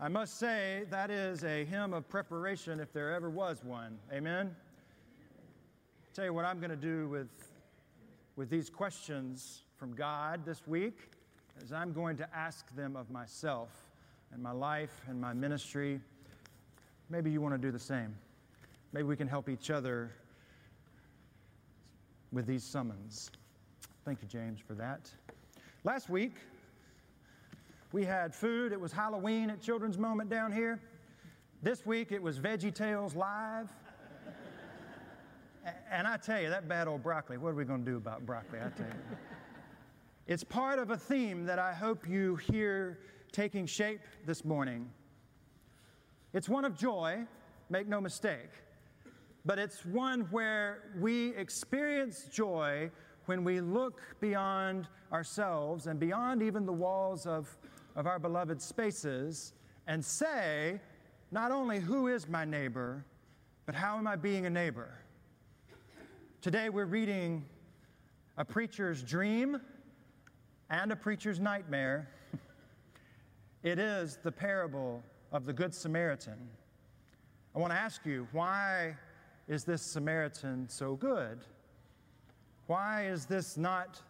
I must say, that is a hymn of preparation if there ever was one. Amen? I'll tell you what I'm going to do with, with these questions from God this week is I'm going to ask them of myself and my life and my ministry. Maybe you want to do the same. Maybe we can help each other with these summons. Thank you, James, for that. Last week, we had food. It was Halloween at Children's Moment down here. This week, it was Veggie Tales Live. and I tell you, that bad old broccoli, what are we going to do about broccoli? I tell you. it's part of a theme that I hope you hear taking shape this morning. It's one of joy, make no mistake, but it's one where we experience joy when we look beyond ourselves and beyond even the walls of, of our beloved spaces and say, not only who is my neighbor, but how am I being a neighbor? Today we're reading a preacher's dream and a preacher's nightmare. it is the parable of the Good Samaritan. I want to ask you, why is this Samaritan so good? Why is this not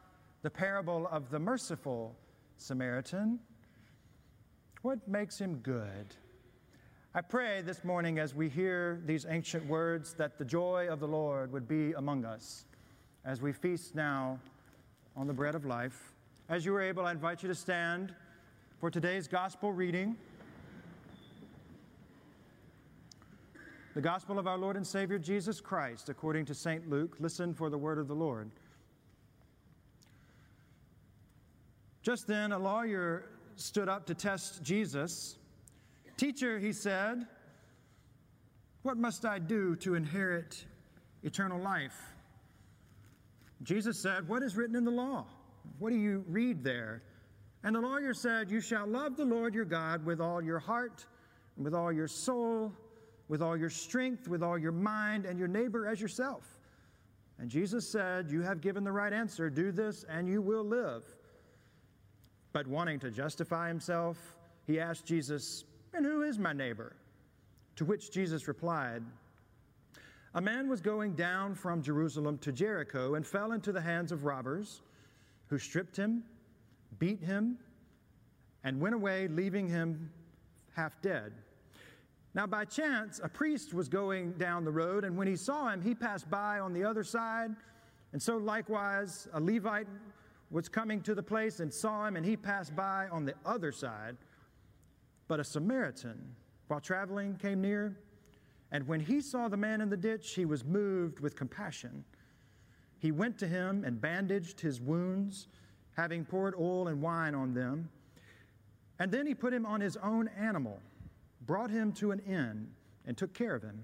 the parable of the merciful Samaritan? What makes him good? I pray this morning as we hear these ancient words that the joy of the Lord would be among us as we feast now on the bread of life. As you are able, I invite you to stand for today's gospel reading. The Gospel of our Lord and Savior Jesus Christ, according to St. Luke. Listen for the word of the Lord. Just then, a lawyer stood up to test Jesus. Teacher, he said, what must I do to inherit eternal life? Jesus said, What is written in the law? What do you read there? And the lawyer said, You shall love the Lord your God with all your heart, and with all your soul, with all your strength, with all your mind, and your neighbor as yourself. And Jesus said, You have given the right answer. Do this, and you will live. But wanting to justify himself, he asked Jesus, And who is my neighbor? To which Jesus replied, A man was going down from Jerusalem to Jericho and fell into the hands of robbers, who stripped him, beat him, and went away, leaving him half dead. Now, by chance, a priest was going down the road, and when he saw him, he passed by on the other side. And so, likewise, a Levite was coming to the place and saw him, and he passed by on the other side. But a Samaritan, while traveling, came near, and when he saw the man in the ditch, he was moved with compassion. He went to him and bandaged his wounds, having poured oil and wine on them. And then he put him on his own animal brought him to an inn, and took care of him.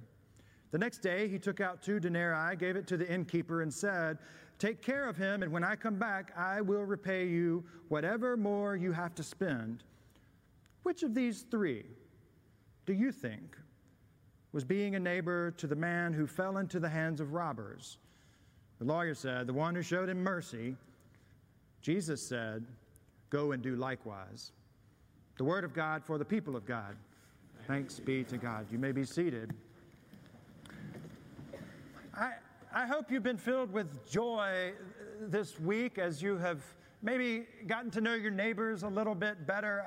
The next day he took out two denarii, gave it to the innkeeper, and said, Take care of him, and when I come back, I will repay you whatever more you have to spend. Which of these three do you think was being a neighbor to the man who fell into the hands of robbers? The lawyer said, The one who showed him mercy. Jesus said, Go and do likewise. The word of God for the people of God. Thanks be to God. You may be seated. I, I hope you've been filled with joy this week as you have maybe gotten to know your neighbors a little bit better.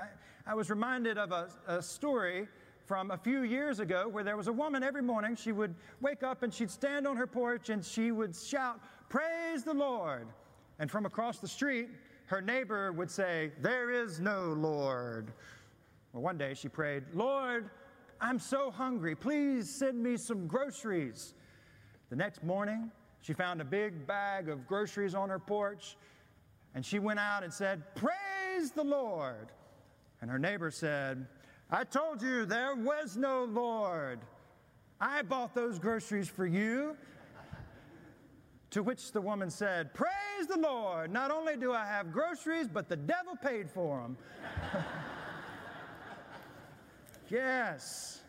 I, I was reminded of a, a story from a few years ago where there was a woman every morning, she would wake up and she'd stand on her porch and she would shout, Praise the Lord. And from across the street, her neighbor would say, There is no Lord. Well, one day she prayed, Lord, I'm so hungry. Please send me some groceries. The next morning, she found a big bag of groceries on her porch, and she went out and said, Praise the Lord. And her neighbor said, I told you there was no Lord. I bought those groceries for you. To which the woman said, Praise the Lord. Not only do I have groceries, but the devil paid for them. Yes.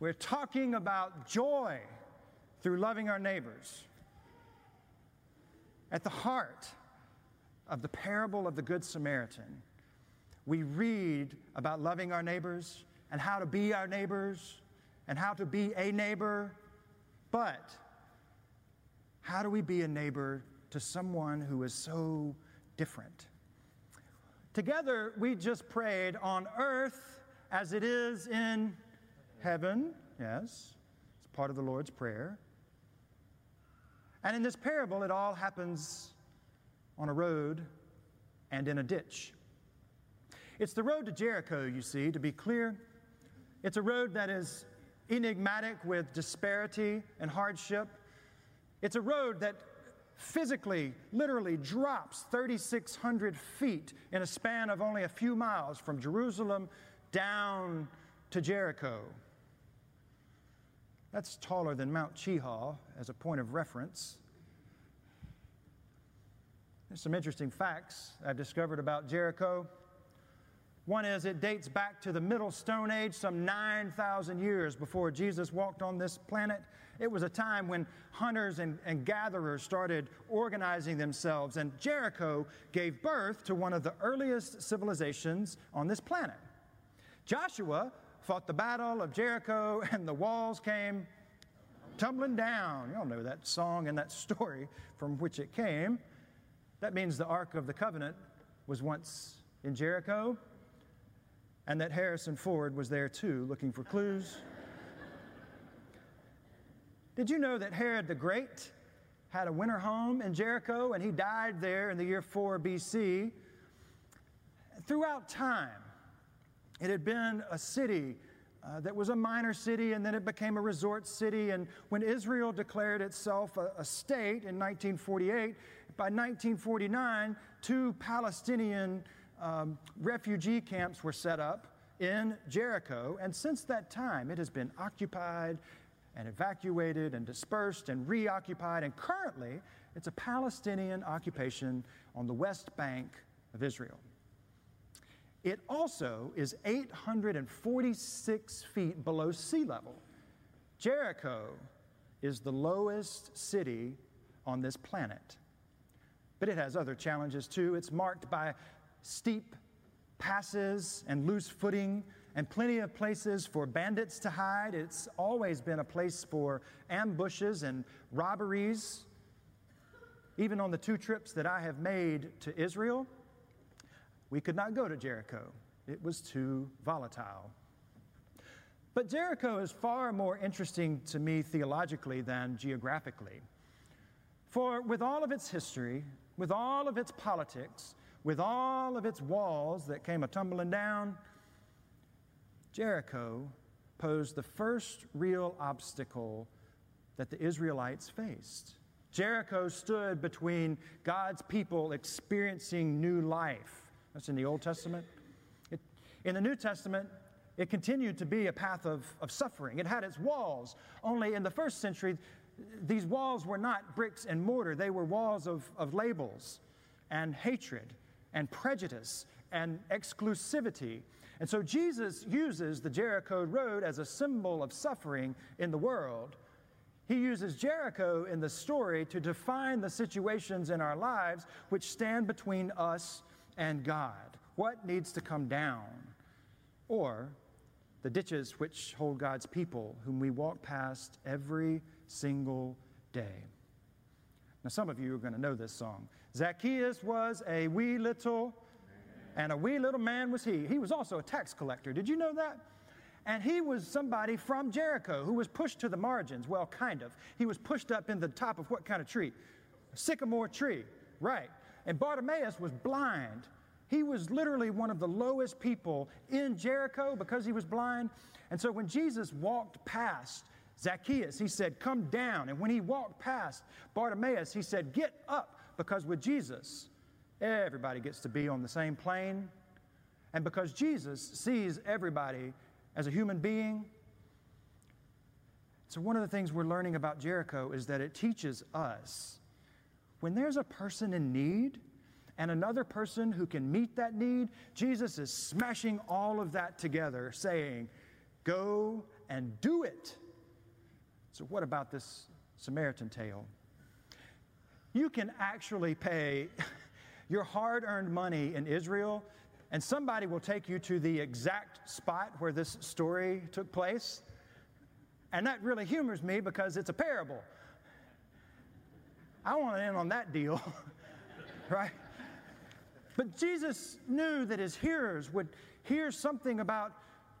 We're talking about joy through loving our neighbors. At the heart of the parable of the Good Samaritan, we read about loving our neighbors and how to be our neighbors and how to be a neighbor. But how do we be a neighbor to someone who is so different? Together, we just prayed on earth as it is in heaven. Yes, it's part of the Lord's Prayer. And in this parable, it all happens on a road and in a ditch. It's the road to Jericho, you see, to be clear. It's a road that is enigmatic with disparity and hardship. It's a road that physically, literally drops 3,600 feet in a span of only a few miles from Jerusalem down to Jericho. That's taller than Mount Cheaha as a point of reference. There's some interesting facts I've discovered about Jericho. One is it dates back to the Middle Stone Age, some 9,000 years before Jesus walked on this planet. It was a time when hunters and, and gatherers started organizing themselves, and Jericho gave birth to one of the earliest civilizations on this planet. Joshua fought the battle of Jericho, and the walls came tumbling down. You all know that song and that story from which it came. That means the Ark of the Covenant was once in Jericho and that Harrison Ford was there too, looking for clues. Did you know that Herod the Great had a winter home in Jericho and he died there in the year 4 BC? Throughout time, it had been a city uh, that was a minor city and then it became a resort city. And when Israel declared itself a, a state in 1948, by 1949, two Palestinian um, refugee camps were set up in Jericho, and since that time it has been occupied and evacuated and dispersed and reoccupied, and currently it's a Palestinian occupation on the west bank of Israel. It also is 846 feet below sea level. Jericho is the lowest city on this planet. But it has other challenges too. It's marked by steep passes and loose footing and plenty of places for bandits to hide. It's always been a place for ambushes and robberies. Even on the two trips that I have made to Israel, we could not go to Jericho. It was too volatile. But Jericho is far more interesting to me theologically than geographically. For with all of its history, with all of its politics, with all of its walls that came a tumbling down, Jericho posed the first real obstacle that the Israelites faced. Jericho stood between God's people experiencing new life. That's in the Old Testament. It, in the New Testament, it continued to be a path of, of suffering. It had its walls. Only in the first century, these walls were not bricks and mortar, they were walls of, of labels and hatred and prejudice and exclusivity. And so Jesus uses the Jericho road as a symbol of suffering in the world. He uses Jericho in the story to define the situations in our lives which stand between us and God. What needs to come down? Or the ditches which hold God's people, whom we walk past every single day. Now, some of you are going to know this song. Zacchaeus was a wee little, and a wee little man was he. He was also a tax collector. Did you know that? And he was somebody from Jericho who was pushed to the margins. Well, kind of. He was pushed up in the top of what kind of tree? A sycamore tree, right. And Bartimaeus was blind. He was literally one of the lowest people in Jericho because he was blind. And so when Jesus walked past Zacchaeus, he said, Come down. And when he walked past Bartimaeus, he said, Get up, because with Jesus, everybody gets to be on the same plane. And because Jesus sees everybody as a human being, so one of the things we're learning about Jericho is that it teaches us when there's a person in need and another person who can meet that need, Jesus is smashing all of that together, saying, Go and do it. So, what about this Samaritan tale? You can actually pay your hard earned money in Israel and somebody will take you to the exact spot where this story took place. And that really humors me because it's a parable. I want to end on that deal, right? But Jesus knew that his hearers would hear something about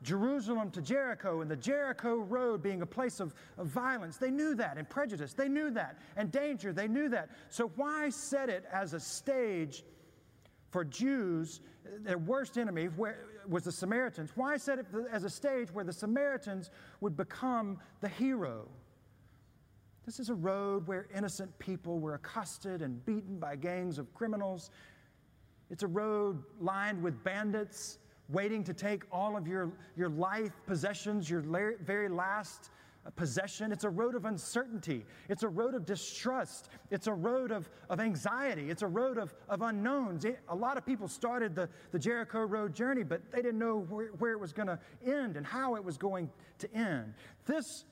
Jerusalem to Jericho and the Jericho road being a place of, of violence. They knew that, and prejudice. They knew that, and danger. They knew that. So, why set it as a stage for Jews? Their worst enemy was the Samaritans. Why set it as a stage where the Samaritans would become the hero? This is a road where innocent people were accosted and beaten by gangs of criminals. It's a road lined with bandits waiting to take all of your, your life possessions, your la- very last uh, possession. It's a road of uncertainty. It's a road of distrust. It's a road of, of anxiety. It's a road of, of unknowns. It, a lot of people started the, the Jericho Road journey, but they didn't know where, where it was going to end and how it was going to end. This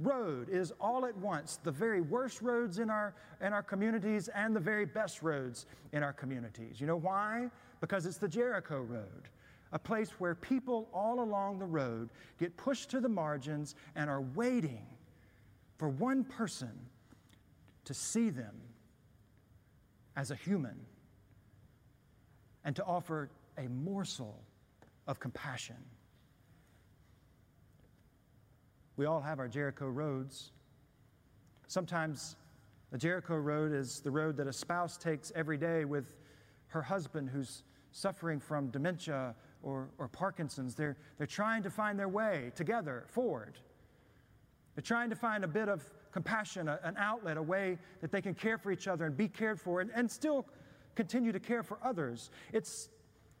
road is all at once the very worst roads in our, in our communities and the very best roads in our communities. You know why? Because it's the Jericho Road, a place where people all along the road get pushed to the margins and are waiting for one person to see them as a human and to offer a morsel of compassion. We all have our Jericho roads. Sometimes the Jericho road is the road that a spouse takes every day with her husband who's suffering from dementia or, or Parkinson's. They're, they're trying to find their way together forward. They're trying to find a bit of compassion, a, an outlet, a way that they can care for each other and be cared for and, and still continue to care for others. It's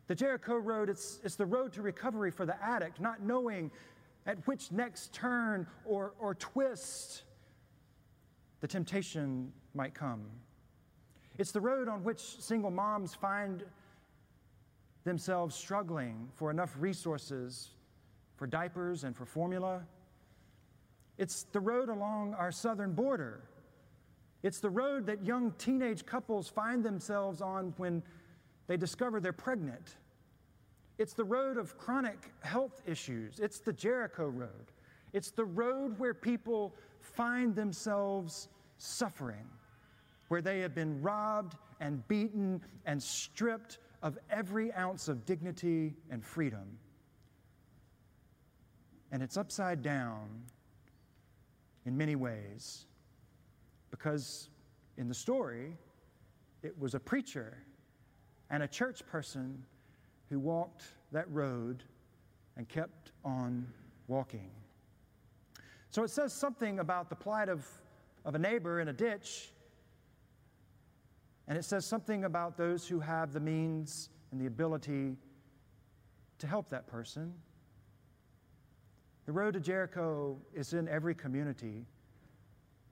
the Jericho road, it's, it's the road to recovery for the addict, not knowing at which next turn or, or twist the temptation might come. It's the road on which single moms find themselves struggling for enough resources for diapers and for formula. It's the road along our southern border. It's the road that young teenage couples find themselves on when they discover they're pregnant. It's the road of chronic health issues. It's the Jericho road. It's the road where people find themselves suffering, where they have been robbed and beaten and stripped of every ounce of dignity and freedom. And it's upside down in many ways because in the story, it was a preacher and a church person who walked that road and kept on walking. So it says something about the plight of, of a neighbor in a ditch, and it says something about those who have the means and the ability to help that person. The road to Jericho is in every community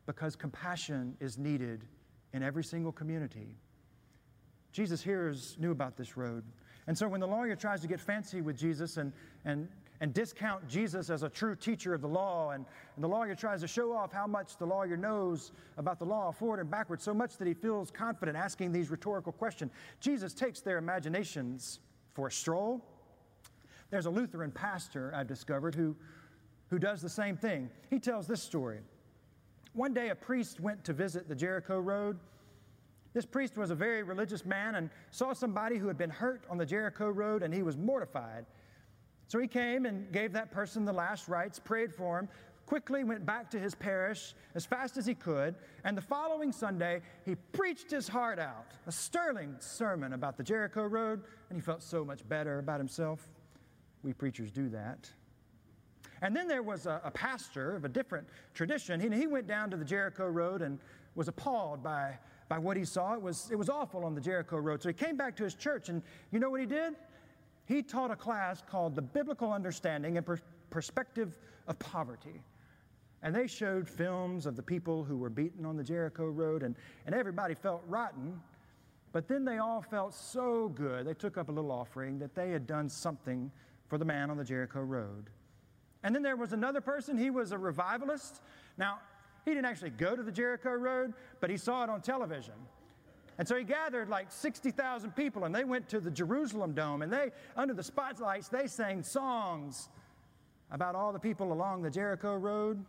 because compassion is needed in every single community. Jesus' hearers knew about this road. And so when the lawyer tries to get fancy with Jesus and, and, and discount Jesus as a true teacher of the law, and, and the lawyer tries to show off how much the lawyer knows about the law forward and backward, so much that he feels confident asking these rhetorical questions, Jesus takes their imaginations for a stroll. There's a Lutheran pastor I've discovered who, who does the same thing. He tells this story. One day, a priest went to visit the Jericho Road this priest was a very religious man and saw somebody who had been hurt on the Jericho road, and he was mortified. So he came and gave that person the last rites, prayed for him, quickly went back to his parish as fast as he could, and the following Sunday, he preached his heart out, a sterling sermon about the Jericho road, and he felt so much better about himself. We preachers do that. And then there was a, a pastor of a different tradition. He, he went down to the Jericho road and was appalled by by what he saw. It was, it was awful on the Jericho Road. So he came back to his church, and you know what he did? He taught a class called The Biblical Understanding and per- Perspective of Poverty. And they showed films of the people who were beaten on the Jericho Road, and, and everybody felt rotten. But then they all felt so good, they took up a little offering that they had done something for the man on the Jericho Road. And then there was another person, he was a revivalist. Now, he didn't actually go to the Jericho Road, but he saw it on television. And so he gathered like 60,000 people and they went to the Jerusalem dome and they, under the spotlights, they sang songs about all the people along the Jericho road.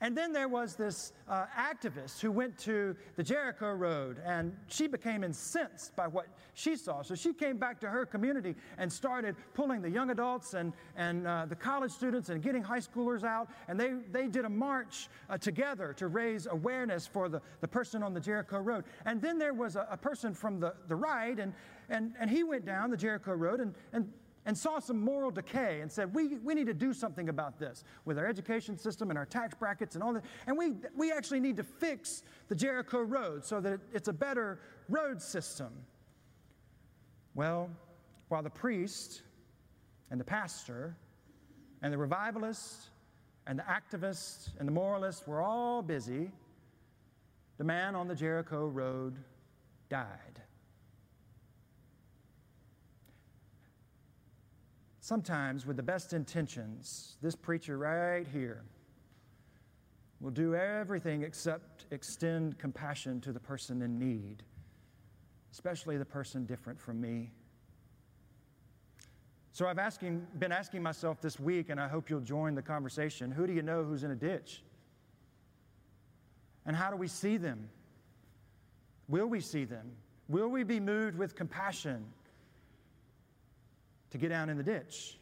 And then there was this uh, activist who went to the Jericho Road, and she became incensed by what she saw. So she came back to her community and started pulling the young adults and, and uh, the college students and getting high schoolers out. And they, they did a march uh, together to raise awareness for the, the person on the Jericho Road. And then there was a, a person from the, the right, and, and, and he went down the Jericho Road, and, and and saw some moral decay and said, we, we need to do something about this with our education system and our tax brackets and all that. And we, we actually need to fix the Jericho Road so that it's a better road system. Well, while the priest and the pastor and the revivalist and the activist and the moralist were all busy, the man on the Jericho Road died. Sometimes, with the best intentions, this preacher right here will do everything except extend compassion to the person in need, especially the person different from me. So I've asking, been asking myself this week, and I hope you'll join the conversation who do you know who's in a ditch? And how do we see them? Will we see them? Will we be moved with compassion? To get down in the ditch.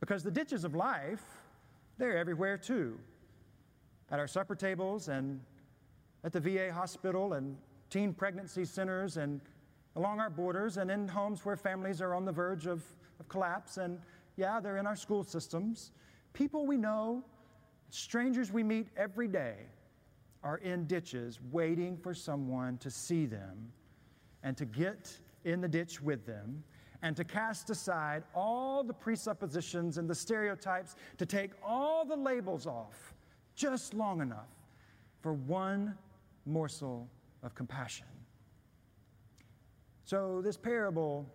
Because the ditches of life, they're everywhere too. At our supper tables and at the VA hospital and teen pregnancy centers and along our borders and in homes where families are on the verge of, of collapse. And yeah, they're in our school systems. People we know, strangers we meet every day, are in ditches waiting for someone to see them and to get in the ditch with them and to cast aside all the presuppositions and the stereotypes, to take all the labels off just long enough for one morsel of compassion. So, this parable,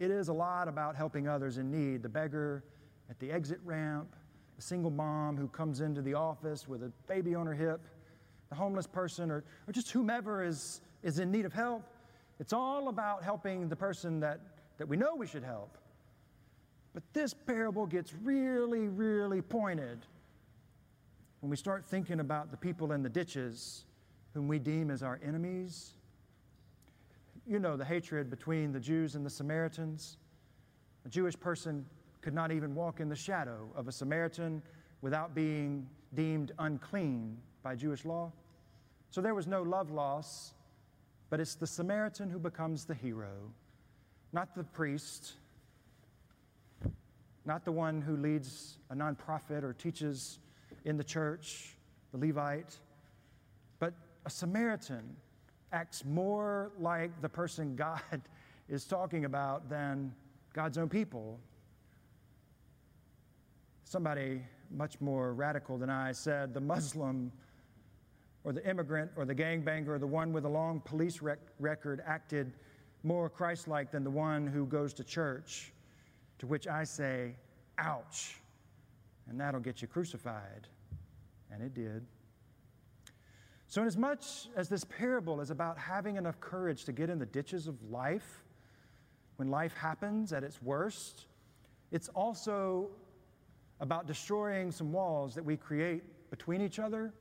it is a lot about helping others in need. The beggar at the exit ramp, the single mom who comes into the office with a baby on her hip, the homeless person, or, or just whomever is, is in need of help. It's all about helping the person that, that we know we should help. But this parable gets really, really pointed when we start thinking about the people in the ditches whom we deem as our enemies. You know the hatred between the Jews and the Samaritans. A Jewish person could not even walk in the shadow of a Samaritan without being deemed unclean by Jewish law. So there was no love loss but it's the Samaritan who becomes the hero, not the priest, not the one who leads a nonprofit or teaches in the church, the Levite, but a Samaritan acts more like the person God is talking about than God's own people. Somebody much more radical than I said the Muslim or the immigrant or the gangbanger or the one with a long police rec- record acted more Christ like than the one who goes to church. To which I say, ouch, and that'll get you crucified. And it did. So, in as much as this parable is about having enough courage to get in the ditches of life when life happens at its worst, it's also about destroying some walls that we create between each other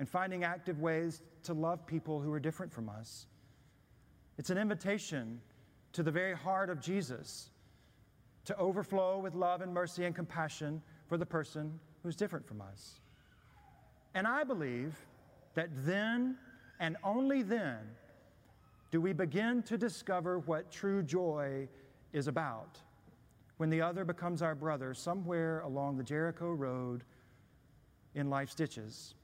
and finding active ways to love people who are different from us. It's an invitation to the very heart of Jesus to overflow with love and mercy and compassion for the person who's different from us. And I believe that then and only then do we begin to discover what true joy is about when the other becomes our brother somewhere along the Jericho road in life's ditches.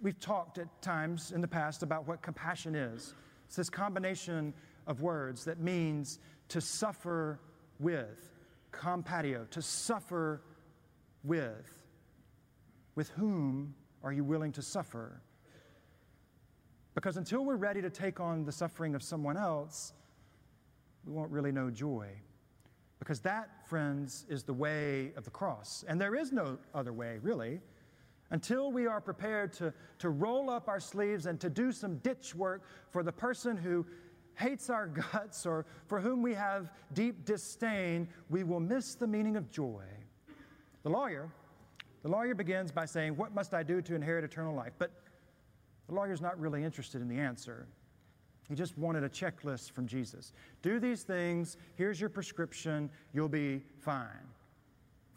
We've, talked at times in the past about what compassion is. It's this combination of words that means to suffer with, compatio, to suffer with. With whom are you willing to suffer? Because until we're ready to take on the suffering of someone else, we won't really know joy. Because that, friends, is the way of the cross. And there is no other way, really. Until we are prepared to, to roll up our sleeves and to do some ditch work for the person who hates our guts or for whom we have deep disdain, we will miss the meaning of joy. The lawyer, the lawyer begins by saying, What must I do to inherit eternal life? But the lawyer's not really interested in the answer. He just wanted a checklist from Jesus. Do these things, here's your prescription, you'll be fine.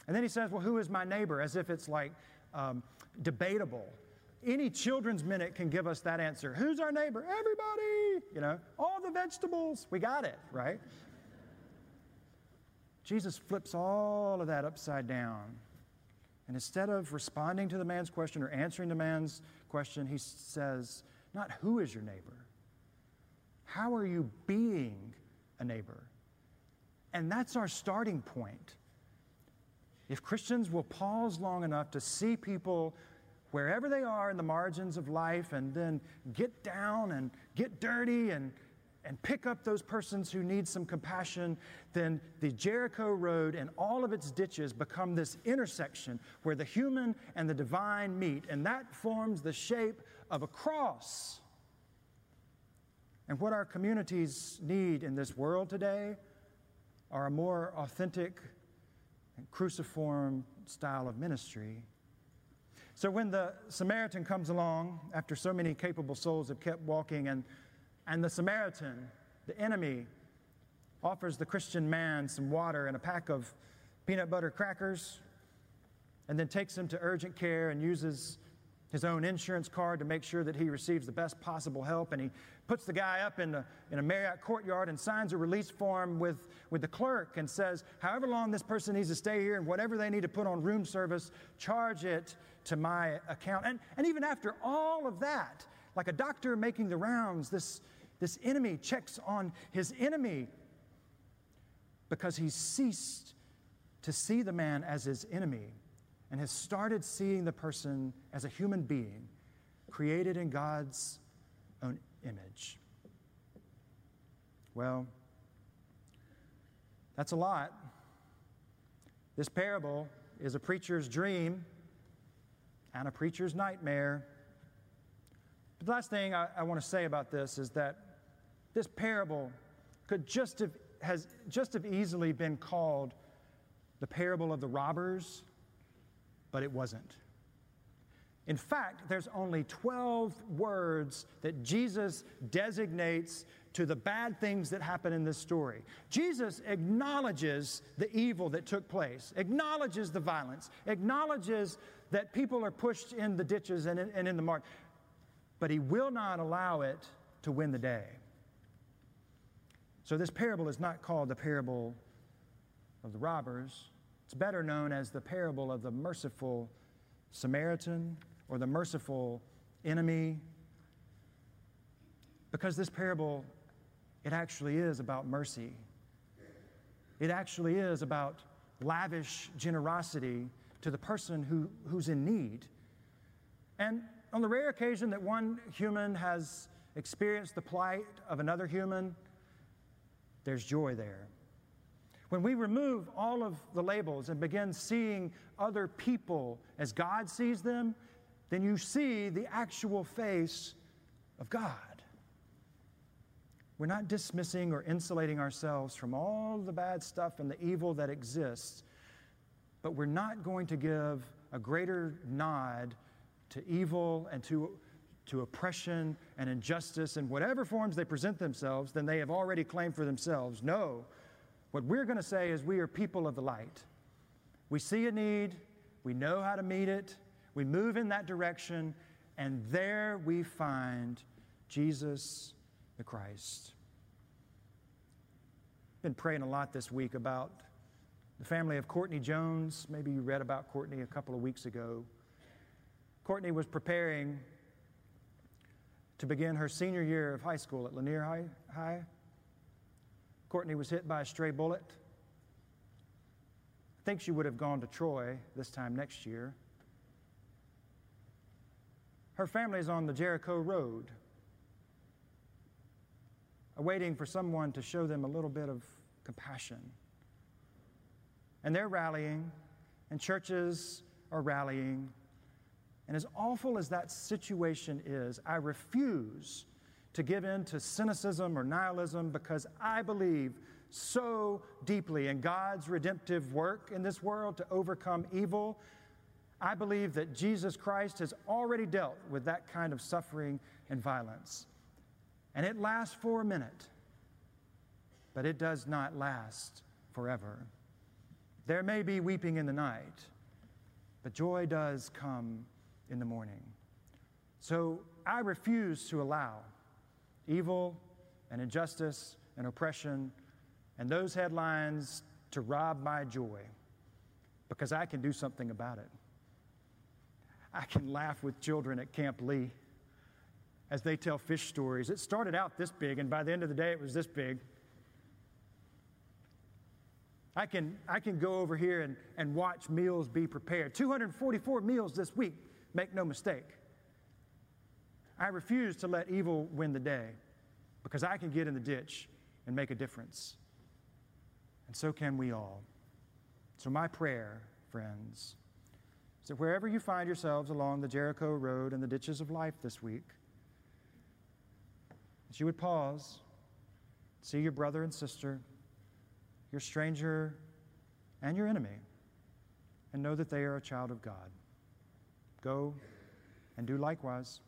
And then he says, Well, who is my neighbor? As if it's like um, debatable. Any children's minute can give us that answer. Who's our neighbor? Everybody, you know, all the vegetables. We got it, right? Jesus flips all of that upside down. And instead of responding to the man's question or answering the man's question, he says, Not who is your neighbor? How are you being a neighbor? And that's our starting point. If Christians will pause long enough to see people wherever they are in the margins of life and then get down and get dirty and, and pick up those persons who need some compassion, then the Jericho Road and all of its ditches become this intersection where the human and the divine meet, and that forms the shape of a cross. And what our communities need in this world today are a more authentic cruciform style of ministry. So when the Samaritan comes along, after so many capable souls have kept walking, and, and the Samaritan, the enemy, offers the Christian man some water and a pack of peanut butter crackers, and then takes him to urgent care and uses his own insurance card to make sure that he receives the best possible help. And he puts the guy up in a, in a Marriott courtyard and signs a release form with, with the clerk and says, however long this person needs to stay here and whatever they need to put on room service, charge it to my account. And, and even after all of that, like a doctor making the rounds, this, this enemy checks on his enemy because he ceased to see the man as his enemy and has started seeing the person as a human being created in God's own image. Well, that's a lot. This parable is a preacher's dream and a preacher's nightmare. But the last thing I, I want to say about this is that this parable could just have, has just have easily been called the parable of the robbers but it wasn't. In fact, there's only 12 words that Jesus designates to the bad things that happen in this story. Jesus acknowledges the evil that took place, acknowledges the violence, acknowledges that people are pushed in the ditches and in, and in the mark, but he will not allow it to win the day. So, this parable is not called the parable of the robbers, it's better known as the parable of the merciful Samaritan or the merciful enemy. Because this parable, it actually is about mercy. It actually is about lavish generosity to the person who, who's in need. And on the rare occasion that one human has experienced the plight of another human, there's joy there. When we remove all of the labels and begin seeing other people as God sees them, then you see the actual face of God. We're not dismissing or insulating ourselves from all the bad stuff and the evil that exists, but we're not going to give a greater nod to evil and to, to oppression and injustice in whatever forms they present themselves than they have already claimed for themselves. No, what we're going to say is we are people of the light. We see a need, we know how to meet it, we move in that direction, and there we find Jesus the Christ. Been praying a lot this week about the family of Courtney Jones. Maybe you read about Courtney a couple of weeks ago. Courtney was preparing to begin her senior year of high school at Lanier High. High. Courtney was hit by a stray bullet. I think she would have gone to Troy this time next year. Her family is on the Jericho Road, waiting for someone to show them a little bit of compassion. And they're rallying, and churches are rallying, And as awful as that situation is, I refuse to give in to cynicism or nihilism because I believe so deeply in God's redemptive work in this world to overcome evil. I believe that Jesus Christ has already dealt with that kind of suffering and violence. And it lasts for a minute, but it does not last forever. There may be weeping in the night, but joy does come in the morning. So I refuse to allow evil and injustice and oppression and those headlines to rob my joy because I can do something about it. I can laugh with children at Camp Lee as they tell fish stories. It started out this big, and by the end of the day, it was this big. I can, I can go over here and, and watch meals be prepared. 244 meals this week, make no mistake. I refuse to let evil win the day because I can get in the ditch and make a difference. And so can we all. So, my prayer, friends, is that wherever you find yourselves along the Jericho Road and the ditches of life this week, that you would pause, see your brother and sister, your stranger, and your enemy, and know that they are a child of God. Go and do likewise.